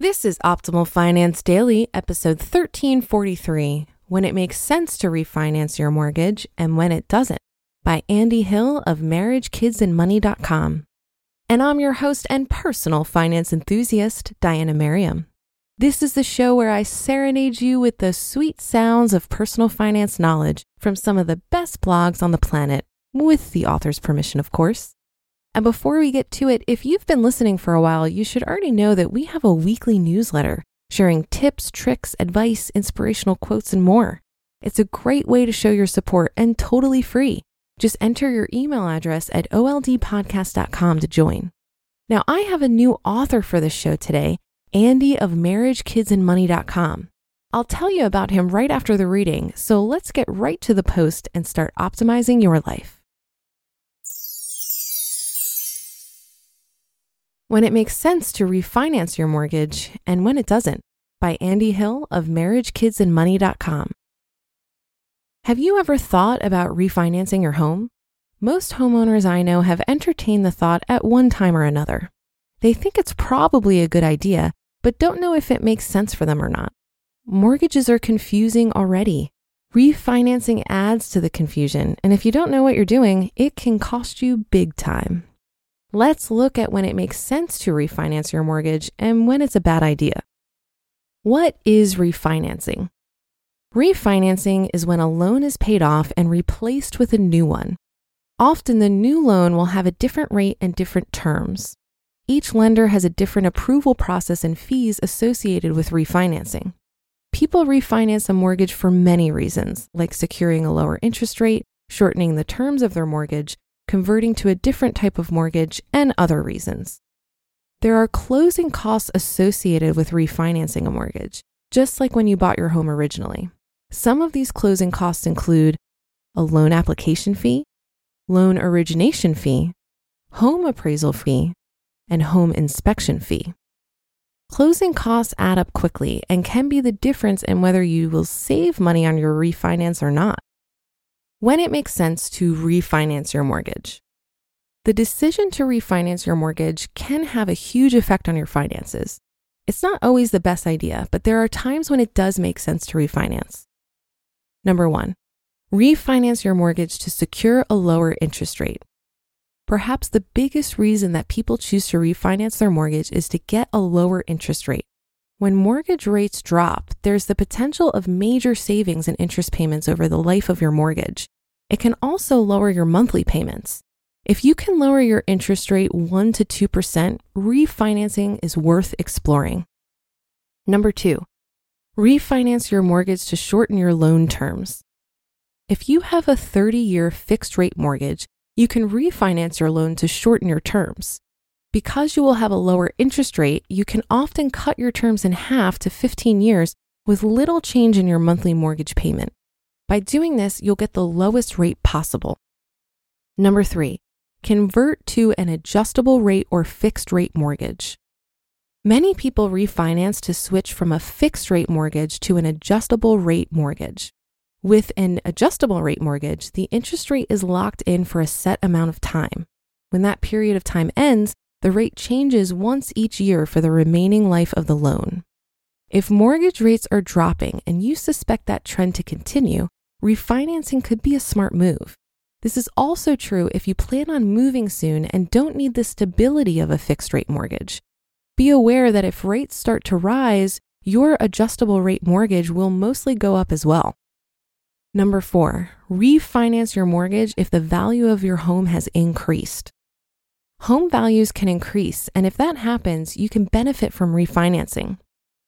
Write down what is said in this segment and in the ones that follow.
This is Optimal Finance Daily, episode 1343 When It Makes Sense to Refinance Your Mortgage and When It Doesn't, by Andy Hill of MarriageKidsAndMoney.com. And I'm your host and personal finance enthusiast, Diania Merriam. This is the show where I serenade you with the sweet sounds of personal finance knowledge from some of the best blogs on the planet, with the author's permission, of course. And before we get to it, if you've been listening for a while, you should already know that we have a weekly newsletter sharing tips, tricks, advice, inspirational quotes, and more. It's a great way to show your support and totally free. Just enter your email address at oldpodcast.com to join. Now, I have a new author for this show today, Andy of MarriageKidsAndMoney.com. I'll tell you about him right after the reading, so let's get right to the post and start optimizing your life. When it makes sense to refinance your mortgage and when it doesn't, by Andy Hill of MarriageKidsAndMoney.com. Have you ever thought about refinancing your home? Most homeowners I know have entertained the thought at one time or another. They think it's probably a good idea, but don't know if it makes sense for them or not. Mortgages are confusing already. Refinancing adds to the confusion, and if you don't know what you're doing, it can cost you big time. Let's look at when it makes sense to refinance your mortgage and when it's a bad idea. What is refinancing? Refinancing is when a loan is paid off and replaced with a new one. Often the new loan will have a different rate and different terms. Each lender has a different approval process and fees associated with refinancing. People refinance a mortgage for many reasons, like securing a lower interest rate, shortening the terms of their mortgage, converting to a different type of mortgage, and other reasons. There are closing costs associated with refinancing a mortgage, just like when you bought your home originally. Some of these closing costs include a loan application fee, loan origination fee, home appraisal fee, and home inspection fee. Closing costs add up quickly and can be the difference in whether you will save money on your refinance or not when it makes sense to refinance your mortgage. The decision to refinance your mortgage can have a huge effect on your finances. It's not always the best idea, but there are times when it does make sense to refinance. Number one, refinance your mortgage to secure a lower interest rate. Perhaps the biggest reason that people choose to refinance their mortgage is to get a lower interest rate. When mortgage rates drop, there's the potential of major savings in interest payments over the life of your mortgage. It can also lower your monthly payments. If you can lower your interest rate 1 to 2%, refinancing is worth exploring. Number two, refinance your mortgage to shorten your loan terms. If you have a 30 year fixed rate mortgage, you can refinance your loan to shorten your terms. Because you will have a lower interest rate, you can often cut your terms in half to 15 years with little change in your monthly mortgage payment. By doing this, you'll get the lowest rate possible. Number three, convert to an adjustable rate or fixed rate mortgage. Many people refinance to switch from a fixed rate mortgage to an adjustable rate mortgage. With an adjustable rate mortgage, the interest rate is locked in for a set amount of time. When that period of time ends, the rate changes once each year for the remaining life of the loan. If mortgage rates are dropping and you suspect that trend to continue, refinancing could be a smart move. This is also true if you plan on moving soon and don't need the stability of a fixed rate mortgage. Be aware that if rates start to rise, your adjustable rate mortgage will mostly go up as well. Number four, refinance your mortgage if the value of your home has increased. Home values can increase, and if that happens, you can benefit from refinancing.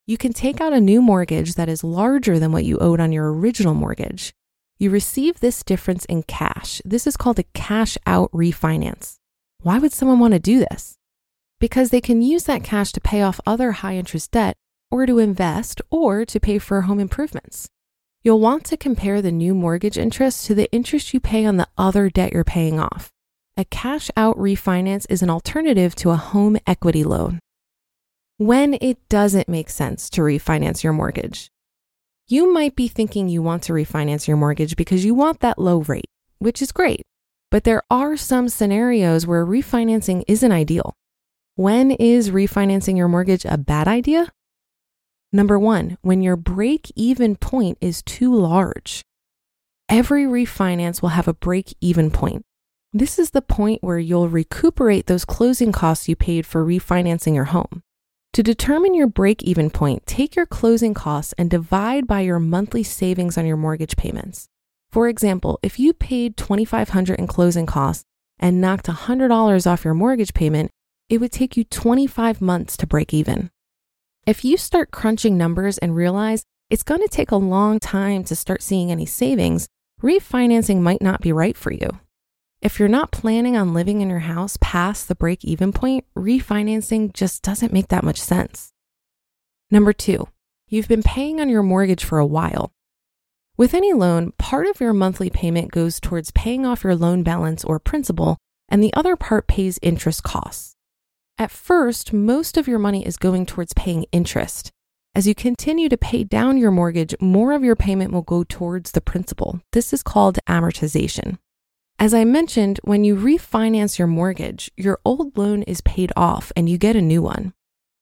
You can take out a new mortgage that is larger than what you owed on your original mortgage. You receive this difference in cash. This is called a cash out refinance. Why would someone want to do this? Because they can use that cash to pay off other high interest debt or to invest or to pay for home improvements. You'll want to compare the new mortgage interest to the interest you pay on the other debt you're paying off. A cash out refinance is an alternative to a home equity loan. When it doesn't make sense to refinance your mortgage, you might be thinking you want to refinance your mortgage because you want that low rate, which is great. But there are some scenarios where refinancing isn't ideal. When is refinancing your mortgage a bad idea? Number one, when your break even point is too large. Every refinance will have a break even point. This is the point where you'll recuperate those closing costs you paid for refinancing your home. To determine your break even point, take your closing costs and divide by your monthly savings on your mortgage payments. For example, if you paid $2,500 in closing costs and knocked $100 off your mortgage payment, it would take you 25 months to break even. If you start crunching numbers and realize it's going to take a long time to start seeing any savings, refinancing might not be right for you. If you're not planning on living in your house past the break even point, refinancing just doesn't make that much sense. Number two, you've been paying on your mortgage for a while. With any loan, part of your monthly payment goes towards paying off your loan balance or principal, and the other part pays interest costs. At first, most of your money is going towards paying interest. As you continue to pay down your mortgage, more of your payment will go towards the principal. This is called amortization. As I mentioned, when you refinance your mortgage, your old loan is paid off and you get a new one.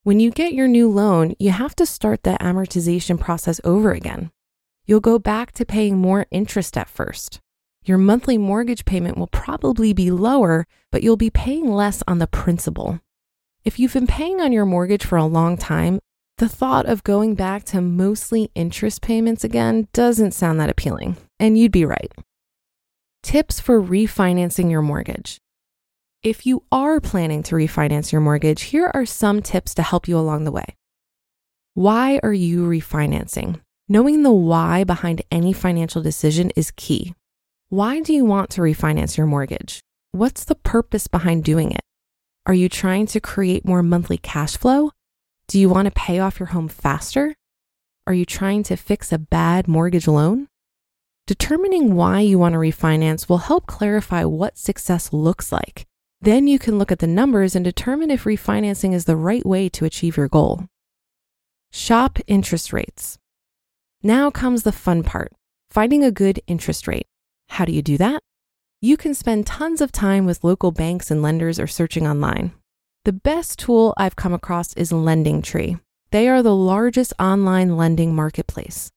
When you get your new loan, you have to start the amortization process over again. You'll go back to paying more interest at first. Your monthly mortgage payment will probably be lower, but you'll be paying less on the principal. If you've been paying on your mortgage for a long time, the thought of going back to mostly interest payments again doesn't sound that appealing, and you'd be right. Tips for refinancing your mortgage. If you are planning to refinance your mortgage, here are some tips to help you along the way. Why are you refinancing? Knowing the why behind any financial decision is key. Why do you want to refinance your mortgage? What's the purpose behind doing it? Are you trying to create more monthly cash flow? Do you want to pay off your home faster? Are you trying to fix a bad mortgage loan? Determining why you want to refinance will help clarify what success looks like. Then you can look at the numbers and determine if refinancing is the right way to achieve your goal. Shop interest rates. Now comes the fun part finding a good interest rate. How do you do that? You can spend tons of time with local banks and lenders or searching online. The best tool I've come across is LendingTree. They are the largest online lending marketplace.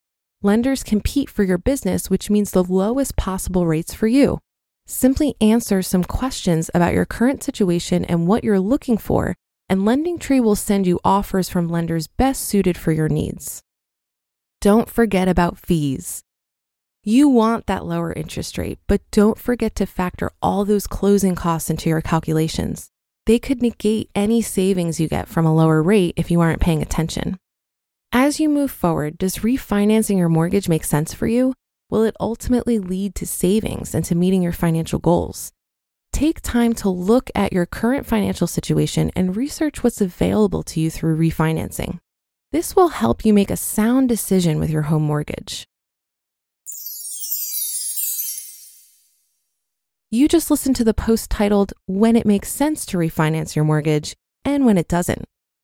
Lenders compete for your business, which means the lowest possible rates for you. Simply answer some questions about your current situation and what you're looking for, and LendingTree will send you offers from lenders best suited for your needs. Don't forget about fees. You want that lower interest rate, but don't forget to factor all those closing costs into your calculations. They could negate any savings you get from a lower rate if you aren't paying attention. As you move forward, does refinancing your mortgage make sense for you? Will it ultimately lead to savings and to meeting your financial goals? Take time to look at your current financial situation and research what's available to you through refinancing. This will help you make a sound decision with your home mortgage. You just listened to the post titled When It Makes Sense to Refinance Your Mortgage and When It Doesn't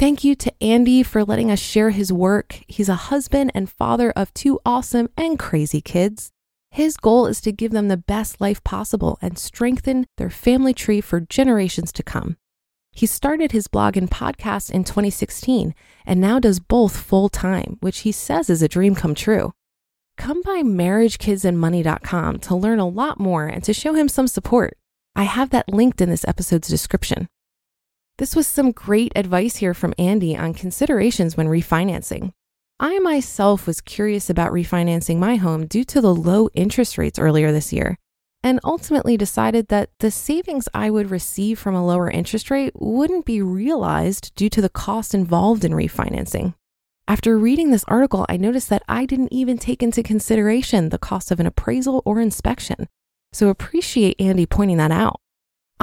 Thank you to Andy for letting us share his work. He's a husband and father of two awesome and crazy kids. His goal is to give them the best life possible and strengthen their family tree for generations to come. He started his blog and podcast in 2016 and now does both full time, which he says is a dream come true. Come by marriagekidsandmoney.com to learn a lot more and to show him some support. I have that linked in this episode's description. This was some great advice here from Andy on considerations when refinancing. I myself was curious about refinancing my home due to the low interest rates earlier this year and ultimately decided that the savings I would receive from a lower interest rate wouldn't be realized due to the cost involved in refinancing. After reading this article, I noticed that I didn't even take into consideration the cost of an appraisal or inspection. So appreciate Andy pointing that out.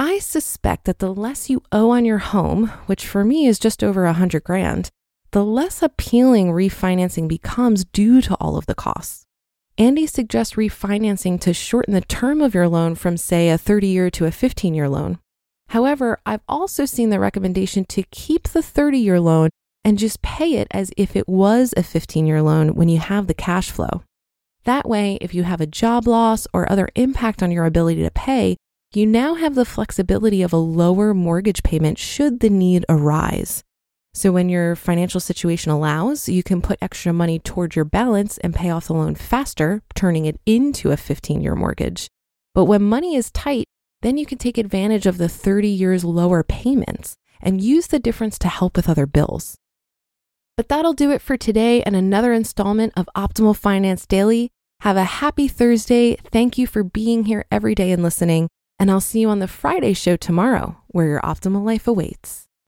I suspect that the less you owe on your home, which for me is just over a hundred grand, the less appealing refinancing becomes due to all of the costs. Andy suggests refinancing to shorten the term of your loan from, say, a 30 year to a 15 year loan. However, I've also seen the recommendation to keep the 30 year loan and just pay it as if it was a 15 year loan when you have the cash flow. That way, if you have a job loss or other impact on your ability to pay, you now have the flexibility of a lower mortgage payment should the need arise. So, when your financial situation allows, you can put extra money towards your balance and pay off the loan faster, turning it into a 15 year mortgage. But when money is tight, then you can take advantage of the 30 years lower payments and use the difference to help with other bills. But that'll do it for today and another installment of Optimal Finance Daily. Have a happy Thursday. Thank you for being here every day and listening. And I'll see you on the Friday show tomorrow, where your optimal life awaits.